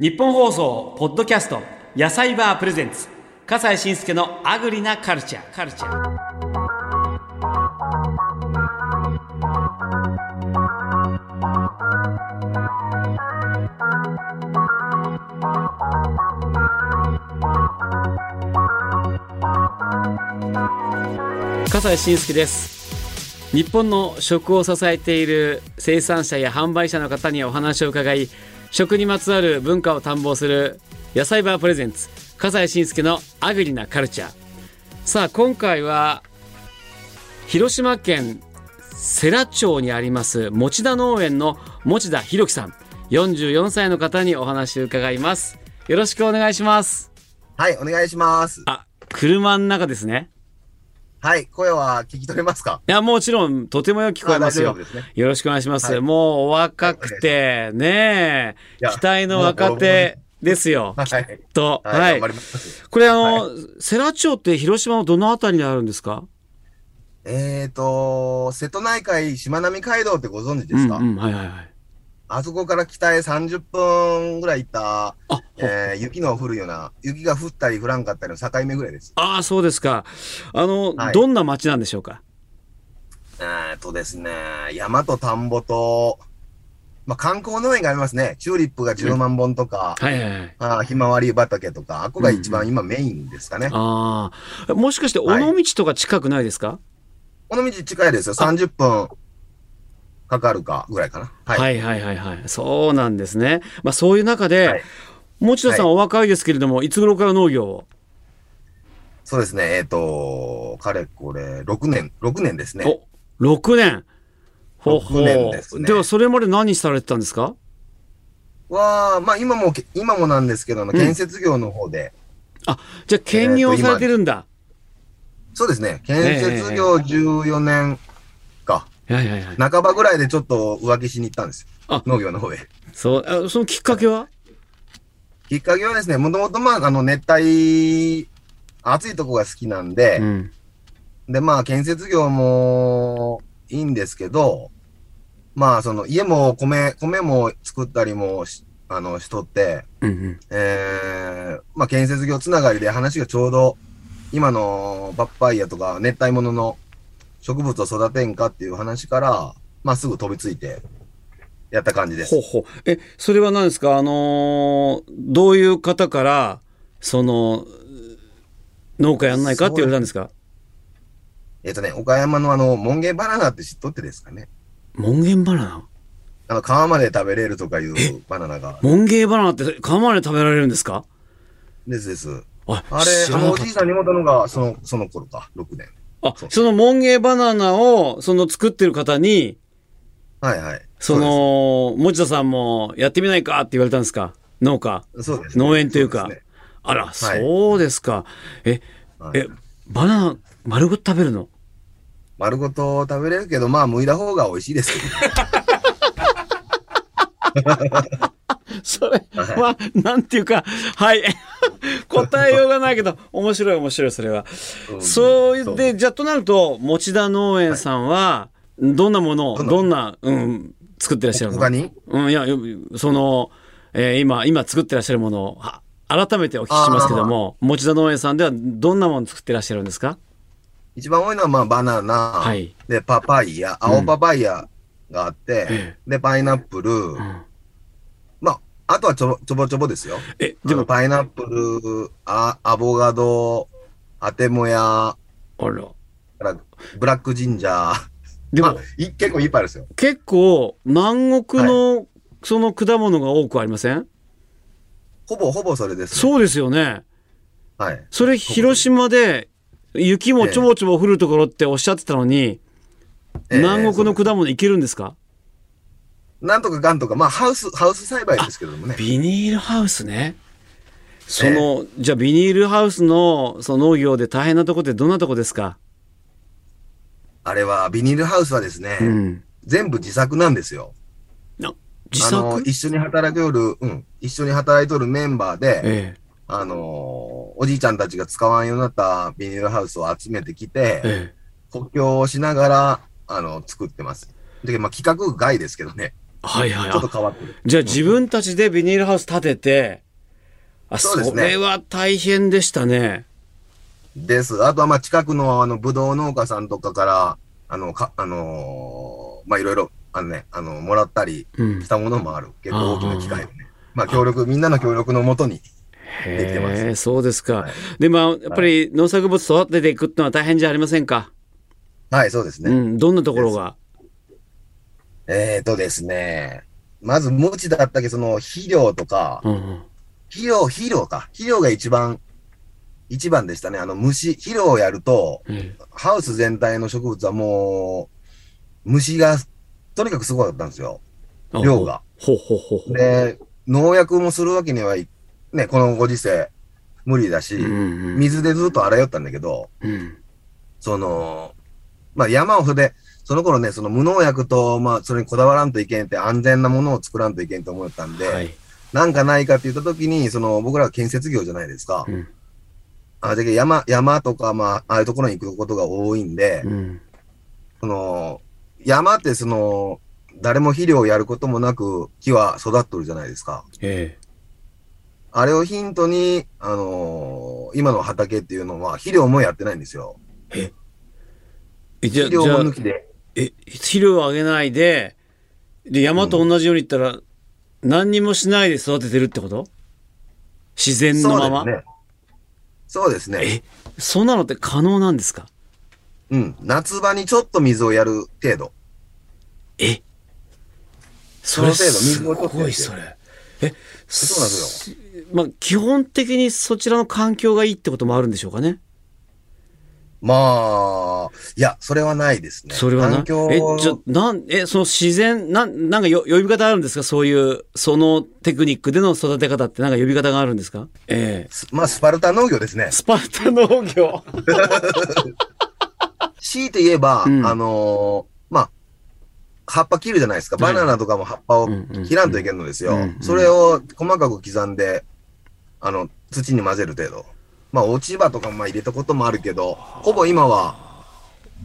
日本放送ポッドキャスト野菜バープレゼンツ。笠西慎介のアグリなカルチャーカルチャー笠西慎介です。日本の食を支えている生産者や販売者の方にお話を伺い食にまつわる文化を探訪する野菜バープレゼンツ笠西慎介のアグリなカルチャー。さあ今回は広島県世羅町にあります持田農園の持田博樹さん。44歳の方にお話を伺います。よろしくお願いします。はい、お願いします。あ車の中ですねはい、声は聞き取れますか？いやもちろんとてもよく聞こえますよ。すね。よろしくお願いします。はい。もうお若くて、ねえ、期待の若手ですよ。はい。と、はい、はい。これあの、世羅町って広島のどのあたりにあるんですか？えーと、瀬戸内海しまなみ海道ってご存知ですか、うんうん、はいはいはい。あそこから北へ30分ぐらい行った、あ、えー雪の降るような、雪が降ったり降らんかったりの境目ぐらいです。ああ、そうですか。あの、はいどんな町なんでしょうか？えーとですね、山と田んぼと、まあ、観光農園がありますね。チューリップが10万本とか、はいはいはい。あーひまわり畑とか、あこが一番今メインですかね。ああ、もしかして尾はい道とか近くないですか、この道近いですよ。30分かかるかぐらいかな。はい。はい、はいはいはいそうなんですね。まあそういう中で、はい持田さんはいお若いですけれども、いつ頃から農業を？そうですね。えっ、と、かれこれ、6年、6年ですね。お、6年。ほうほう。6年ですねでは、それまで何されてたんですか？は、まあ今も、今もなんですけど、建設業の方で、あ、じゃあ、兼業されてるんだ。そうですね。建設業14年か、はいはいはい。半ばぐらいでちょっと浮気しに行ったんですよ。あ農業の方へ。そう、あそのきっかけは？きっかけはですね、もともとまあ、あの、熱帯、暑いとこが好きなんで、うん。で、まあ、建設業もいいんですけど、まあ、その、家も米、米も作ったりもし、あの、しとって、うんうん。えー、まあ、建設業つながりで話がちょうど、今のパッパイヤとか熱帯物の植物を育てんかっていう話から、まあ、すぐ飛びついて、やった感じですほう。ほう。え、それは何ですか？あのーどういう方から、その、農家やんないかって言われたんですか？えっ、とね、岡山のあの、門限バナナって知っとってですかね。門限バナナ？あの、皮まで食べれるとかいうバナナが。門限バナナって皮まで食べられるんですか？ですです。ああれ、あの、おじいさんにもたのが、その、その頃か、6年。あその門限バナナをその作ってる方にはいはい。その持田さんもやってみないかって言われたんですか？農家。そうですね、農園というか。ね。あらそうですか。えはい。えバナナ丸ごと食べるの？丸ごと食べれるけど、まあ、剥いだ方が美味しいですけど。ね。それはなんていうかはい答えようがないけど 面白い面白いそれは。うん。そうでじゃあとなると持田農園さんはどんなものをどんなうん作ってらっしゃるの？他に？うん、いや、よその、えー今、今作ってらっしゃるものを、は改めてお聞きしますけども、持田農園さんではどんなもの作ってらっしゃるんですか？一番多いのは、まあ、バナナ、はい。で、パパイヤ、青パパイヤがあって、えで、パイナップル、ん。まあ、あとはちょぼちょぼちょぼですよ。え、でも、パイナップル、あアボカド、アテモヤ、あら。ブラックジンジャー。でも、まあ、い結構いっぱいあるんですよ。結構、南国の、その果物が多くありません？ほぼほぼそれです、ね。そうですよね。はい。それ、広島で、雪もちょぼちょぼ降るところっておっしゃってたのに、ええ南国の果物いけるんですか？なんとかかんとか、まあ、ハウス、ハウス栽培ですけどもね。ビニールハウスね。その、じゃあビニールハウスのその農業で大変なとこってどんなとこですか？あれは、ビニールハウスはですね、うん。全部自作なんですよ。な自あの、作一緒に働くよる、うん、一緒に働いとるメンバーで、えあのーおじいちゃんたちが使わんようになったビニールハウスを集めてきて、ええ補強をしながら、あの、作ってます。で、まあ、企画外ですけどね。はいはい。ちょっとあ変わってる。じゃあ自分たちでビニールハウス建てて、あ、そそうですねれは大変でしたね。です。あとは、まあ、近くの、あの、ぶどう農家さんとかから、あの、か、あのーまあ、いろいろ、あのね、あの、もらったりうんしたものもある。結構大きな機械をね。まあ、協力、みんなの協力のもとに。できてますそうですか。はいで、まあ、やっぱり農作物育てていくってのは大変じゃありませんか？はい、そうですね。うん、どんなところが？えーとですね。まず、無知だったけど、その、肥料とか、うんうん。肥料、肥料か。肥料が一番、一番でしたね。あの、虫、肥料をやると、ええハウス全体の植物はもう、虫が、とにかくすごかったんですよ。あ量が。ほうほうほうほう。で、農薬もするわけにはい、ね、このご時世、無理だし、うんうん水でずっと洗いよったんだけど、うん。その、まあ山をそれで、その頃ね、その無農薬と、まあそれにこだわらんといけんって安全なものを作らんといけんと思ったんで、はい。なんかないかって言った時に、その僕らは建設業じゃないですか。うん。あで山、山とか、まあ、ああいうところに行くことが多いんで、うん。その、山ってその、誰も肥料をやることもなく木は育っとるじゃないですか。えあれをヒントに、あのー今の畑っていうのは肥料もやってないんですよ。え。えじゃあ、肥料も抜きで。え、肥料をあげないで、で、山と同じように言ったら、何にもしないで育ててるってこと？自然のまま？そうですね。そうですね。え、そんなのって可能なんですか？うん。夏場にちょっと水をやる程度。え？それすごいそれ。え、そうなんですよ。まあ、基本的にそちらの環境がいいってこともあるんでしょうかね？まあ、いや、それはないですね。それはなえ、じゃ、なん、え、その自然、なん、なんかよ呼び方あるんですか？そういう、そのテクニックでの育て方ってなんか呼び方があるんですか？ええまあ、スパルタ農業ですね。スパルタ農業。強いて言えば、うんあのーまあ、葉っぱ切るじゃないですか。はいバナナとかも葉っぱを切らんといけんのですよ。それを細かく刻んで、あの、土に混ぜる程度。まあ、落ち葉とかもまあ入れたこともあるけど、ほぼ今は、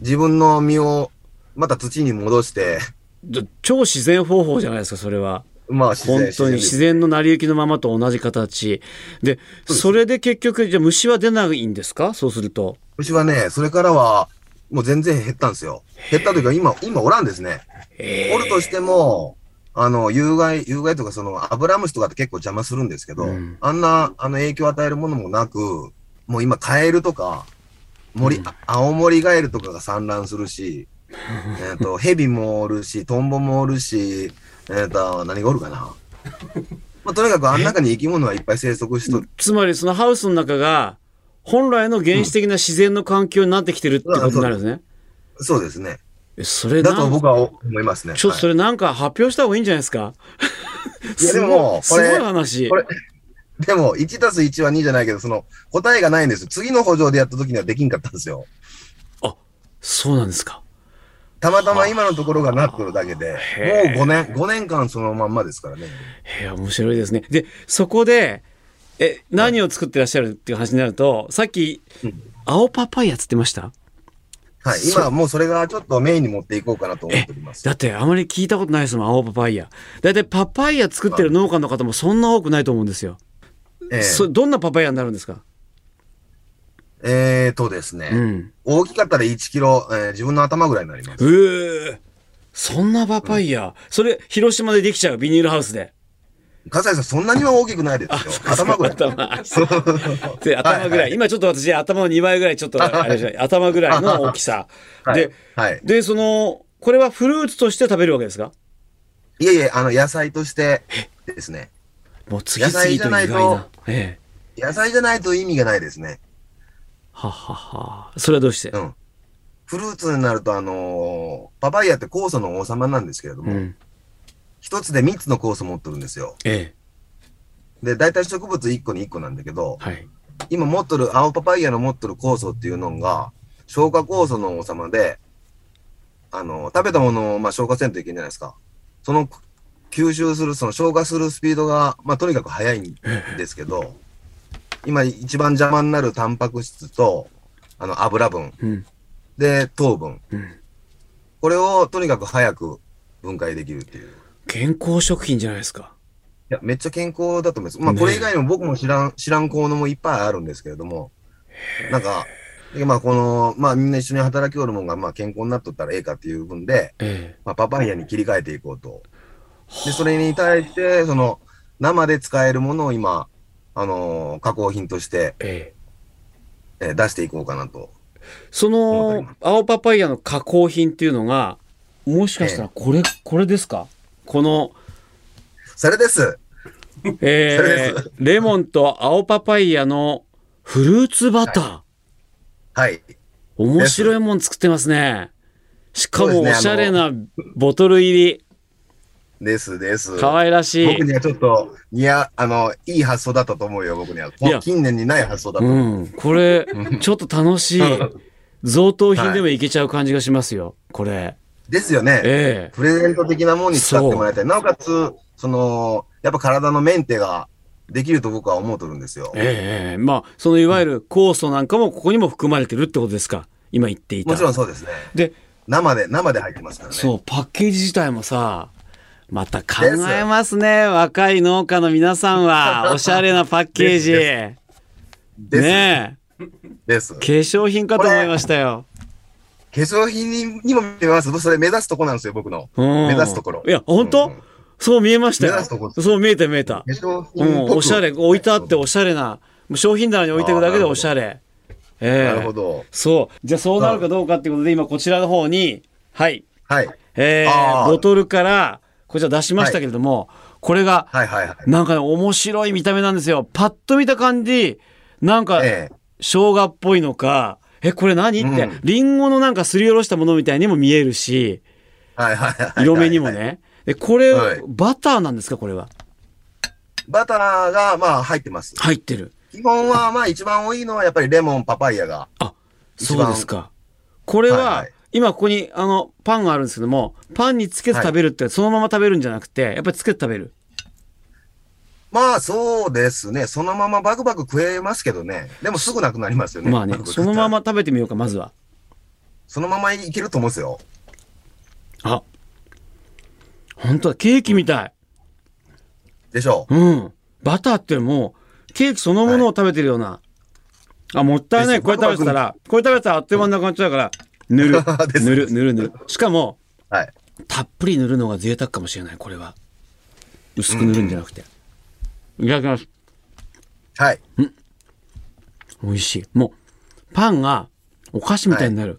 自分の実をまた土に戻して、じゃ超自然方法じゃないですか、それは。まあ、自然本当に自自然の成り行きのままと同じ形。で、それで結局、じゃあ虫は出ないんですか？そうすると。虫はね、それからは、もう全然減ったんですよ。減ったというか、今、今おらんですね。えおるとしても、あの、有害、有害とか、その、アブラムシとかって結構邪魔するんですけど、うんあんな、あの、影響を与えるものもなく、もう今、カエルとか、森、うんあ青森ガエルとかが産卵するし、えっと、ヘビもおるし、トンボもおるし、えっ、と、何がおるかな。まあ、とにかく、あん中に生き物はいっぱい生息しとる。つまりそのハウスの中が、本来の原始的な自然の環境になってきてるってことになるんですね。そうですね。えそれだと僕は思いますね。ちょっとそれなんか発表した方がいいんじゃないですか？いやでも すごい話こ。れでも、1たす1は2じゃないけど、その、答えがないんですよ。次の補助でやった時にはできんかったんですよ。そうなんですか。たまたま今のところがなっとるだけで、もう5年、5年間そのまんまですからね。へえ、面白いですね。で、そこで、え、何を作ってらっしゃるっていう話になると、さっきうん、青パパイヤっつってました？はい。今はもうそれがちょっとメインに持っていこうかなと思っております。だってあまり聞いたことないですもん、青パパイヤ。だいたいパパイヤ作ってる農家の方もそんな多くないと思うんですよ。えそどんなパパイヤになるんですか？ええーとですね、うん。大きかったら1キロ、えー自分の頭ぐらいになります。うえそんなパパイヤ、それ、広島でできちゃう、ビニールハウスで。笠井さん、そんなには大きくないですよ。頭ぐらい。頭。で頭ぐらい、はいはい今ちょっと私、頭の2倍ぐらい、ちょっと、あれじゃない、頭ぐらいの大きさ。はいで、はい。で、その、これはフルーツとして食べるわけですか？いえいえ、あの、野菜としてですね。もう次々と意外とな。ええ。野菜じゃないと意味がないですね。ははは。それはどうして？うん。フルーツになると、あのーパパイヤって酵素の王様なんですけれども、うん。一つで三つの酵素持ってるんですよ。ええ。で、大体植物一個に一個なんだけど、はい。今持ってる、青パパイヤの持ってる酵素っていうのが、消化酵素の王様で、あの、食べたものを、まあ、消化せんといけんじゃないですか。その、吸収する、その消化するスピードが、まあ、とにかく速いんですけど、今一番邪魔になるタンパク質と、あの、油分、うん。で、糖分。うん。これをとにかく早く分解できるっていう。健康食品じゃないですか。いや、めっちゃ健康だと思います。まあ、ねこれ以外にも僕も知らん、知らん効能もいっぱいあるんですけれども、なんか、でまあ、この、まあ、みんな一緒に働きおるもんが、まあ、健康になっとったらええかっていう分で、えまあ、パパイヤに切り替えていこうと。で、それに対して、その、生で使えるものを今、あのー加工品として、ええええー出していこうかなと。その青パパイヤの加工品っていうのがもしかしたらこれ、これですか？この、それです。えー、レモンと青パパイヤのフルーツバター。はい。面白いもん作ってますね。しかもおしゃれなボトル入り。です、です。可愛らしい。僕にはちょっと、いや、あの、いい発想だったと思うよ、僕には。いや近年にない発想だった。うん。これ、ちょっと楽し い。贈答品でもいけちゃう感じがしますよ。これ。ですよね。ええプレゼント的なものに使ってもらいたい。なおかつ、その、やっぱ体のメンテができると僕は思うとるんですよ。ええまあ、そのいわゆる酵素なんかもここにも含まれてるってことですか。今言っていた。もちろんそうですね。で、生で、生で入ってますからね。そう、パッケージ自体もさ、また考えますね。若い農家の皆さんは。おしゃれなパッケージ。ねえ。です。化粧品かと思いましたよ。化粧品ににも見えます。それ目指すとこなんですよ、僕の。うん目指すところいや、本当、うんそう見えましたよ目指すとこ。そう見えた見えた。化粧うん、品っぽくおしゃれ、置いてあっておしゃれな、商品棚に置いていくだけでおしゃれ。ええなるほど。そう。じゃあそうなるかどうかっていうことで、今こちらの方に、はい、はい。えーボトルから、こちら出しましたけれども、これが、はいはいはい。なんかね、面白い見た目なんですよ。パッと見た感じ、なんか、ええ。生姜っぽいのか、え、これ何？ってうん、リンゴのなんかすりおろしたものみたいにも見えるし、はいはいはいはい。色目にもね。で、これ、はいバターなんですか、これは？バターが、まあ入ってます。入ってる。基本は、まあ一番多いのはやっぱりレモン、パパイヤが。あ、そうですか。これは、はいはい今ここにあのパンがあるんですけども、パンにつけて食べるって、そのまま食べるんじゃなくて、やっぱりつけて食べる。まあそうですね。そのままバクバク食えますけどね。でもすぐなくなりますよね。まあねそのまま食べてみようか、まずは。そのままいけると思うんですよ。あ、本当だ、ケーキみたい。でしょう。うん。バターってもう、ケーキそのものを食べてるような。あ、もったいない。これ食べてたら、これ食べたらあっという間になくなっちゃうから、塗る。塗る、塗る、塗る。しかも、はい。たっぷり塗るのが贅沢かもしれない、これは。薄く塗るんじゃなくて。いただきます。はい。美味しい。もう、パンがお菓子みたいになる。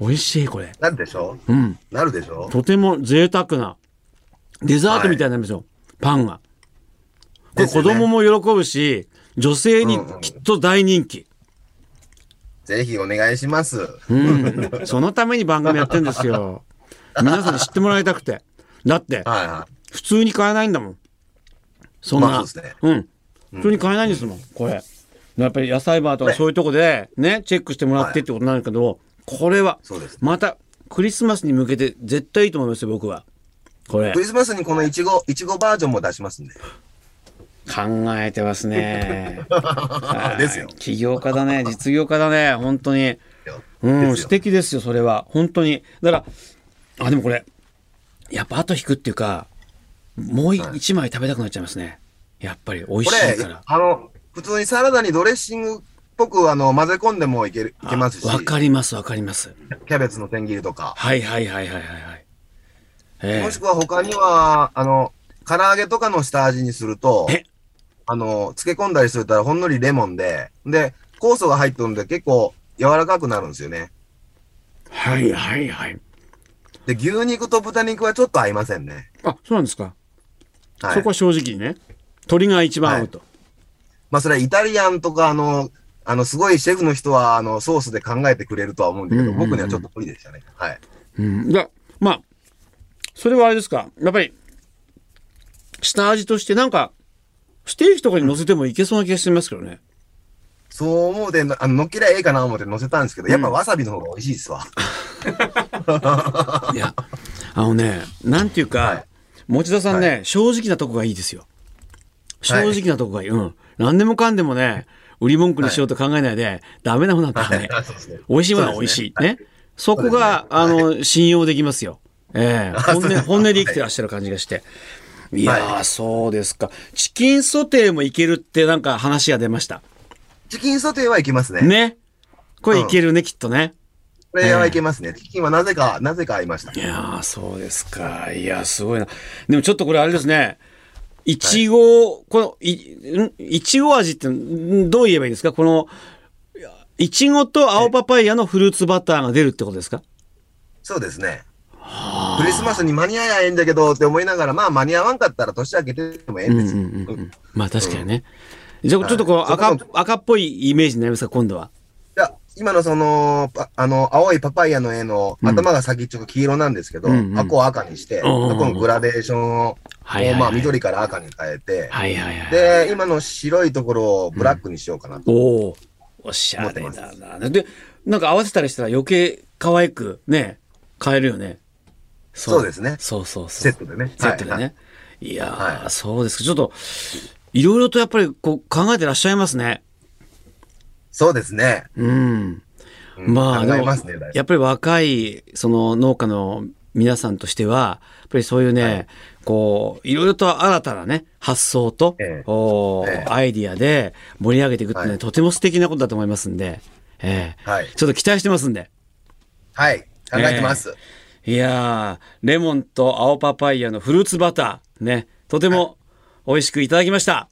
美味しい、これ。なるでしょう？ん。なるでしょとても贅沢な、デザートみたいになるんですよ。パンが。これ子供も喜ぶし、女性にきっと大人気。ぜひお願いします。うん。そのために番組やってんですよ。皆さんに知ってもらいたくて。だって、はいは普通に買えないんだもん。そんな。まあそうですねうん。普通に買えないんですもん、これ。やっぱり野菜バーとかそういうとこでね、チェックしてもらってってことなんだけど、これは、そうですまたクリスマスに向けて絶対いいと思いますよ、僕は。これい。ク。リスマスにこのいちご、いちごバージョンも出しますんで。考えてますね。ですよはい起業家だね、実業家だね、本当に。うん、素敵ですよ、それは。本当に。だから、あ、でもこれ、やっぱ後引くっていうか、もうい一枚食べたくなっちゃいますね。やっぱり美味しいから、。あの、普通にサラダにドレッシングっぽくあの混ぜ込んでもいけるいけますし、わかります、わかります。キャベツの千切りとか。はいはいはいはいはいはい。えもしくは他には、あの、唐揚げとかの下味にするとえ、あの、漬け込んだりするとほんのりレモンで、で、酵素が入ってるんで結構柔らかくなるんですよね。はいはいはい。で、牛肉と豚肉はちょっと合いませんね。あ、そうなんですか。はい。そこは正直にね。鶏が一番合うと。まあ、それはイタリアンとか、あの、あの、すごいシェフの人は、あの、ソースで考えてくれるとは思うんだけど、うんうんうん僕にはちょっと無理でしたね。はい。うん。だまあ、それはあれですか。やっぱり、下味としてなんか、ステーキとかに乗せてもいけそうな気がしてますけどね。そう思うて、あの、乗っけりゃええかな思って乗せたんですけど、やっぱわさびの方が美味しいですわ。いや、あのね、なんていうか、はい持田さんね、正直なとこがいいですよ。正直なとこがいい。うん。何でもかんでもね、売り文句にしようと考えないで、ダメなものなんてダメ。美味しいものは美味しい。ね。そこが、あの、信用できますよ。ええ 本音、本音で生きてらっしゃる感じがして。いやー、そうですか。チキンソテーもいけるってなんか話が出ました。チキンソテーはいけますね。ね。これいけるね、きっとね。これはいけますね。チキンはなぜか、なぜか合いましたい。やー、そうですか。いや、すごいな。でもちょっとこれあれですね。いちご、この、い、んいちご味ってんどう言えばいいですか？この、いちごと青パパイヤのフルーツバターが出るってことですか？そうですね。クリスマスに間に合えばいいんだけどって思いながら、まあ間に合わんかったら年明けてもええんですよ。うんうんうんうん。まあ確かにね。じゃあちょっとこうはい赤っぽいイメージになりますか？今度は。いや、今のその、パあの、青いパパイヤの絵のうん頭が先っちょが黄色なんですけど、うんうん箱を赤にして、うんうんうん箱のグラデーションを、はいはいはいまあ緑から赤に変えて、はいはいはい。で、今の白いところをブラックにしようかなと。おおおしゃれだな。で、なんか合わせたりしたら余計可愛くね、変えるよね。そうですねそうそうそう。セットでね。セットでね。、はいやー、はそうですか。ちょっと、いろいろとやっぱりこう考えてらっしゃいますね。そうですね。うん。うんまあ、やっぱり若い、その農家の皆さんとしては、やっぱりそういうね、はいこう、いろいろと新たなね、発想と、ええおーええアイディアで盛り上げていくってね、はいとても素敵なことだと思いますんで、ええはい。ちょっと期待してますんで。はい。考えてます。いやー、レモンと青パパイヤのフルーツバター、ね、とても美味しくいただきました。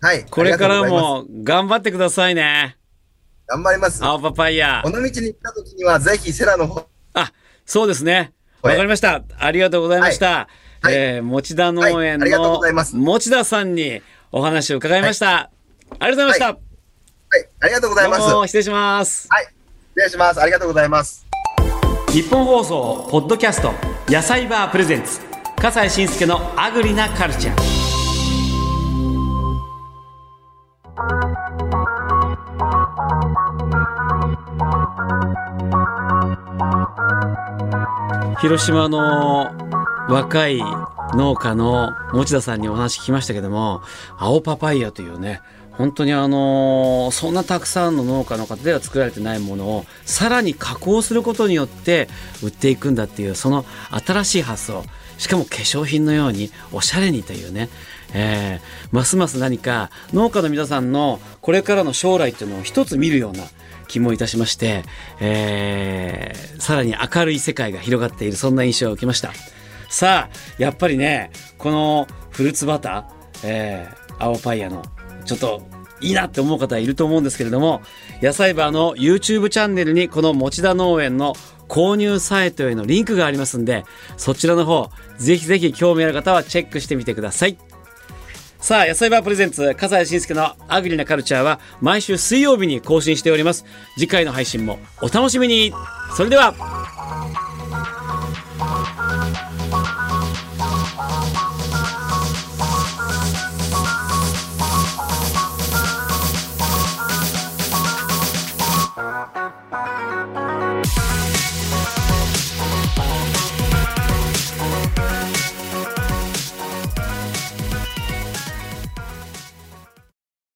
はい。これからも頑張ってくださいね。頑張ります。青パパイヤ尾。道に行った時には、ぜひセラの方、あ、そうですね。わはいかりました。ありがとうございました。はいはいえー持田農園の持田さんにお話を伺いました。ありがとうございました。はいありがとうございます。どうもはい。失礼します。失礼します。ありがとうございます。日本放送ポッドキャスト野菜バープレゼンツ笠西慎介のアグリなカルチャー。広島の若い農家の持田さんにお話聞きましたけども青パパイヤというね本当にあのそんなたくさんの農家の方では作られてないものをさらに加工することによって売っていくんだっていうその新しい発想。しかも化粧品のようにおしゃれにというね、えーますます何か農家の皆さんのこれからの将来っていうのを一つ見るような気もいたしまして、えーさらに明るい世界が広がっているそんな印象を受けました。さあやっぱりねこのフルーツバター、えー青パイヤのちょっといいなって思う方いると思うんですけれども野菜バーの YouTube チャンネルにこの持田農園の購入サイトへのリンクがありますんでそちらの方ぜひぜひ興味ある方はチェックしてみてくださいさあ、野菜バープレゼンツ、笠西慎介のアグリなカルチャーは毎週水曜日に更新しております。次回の配信もお楽しみに。それでは、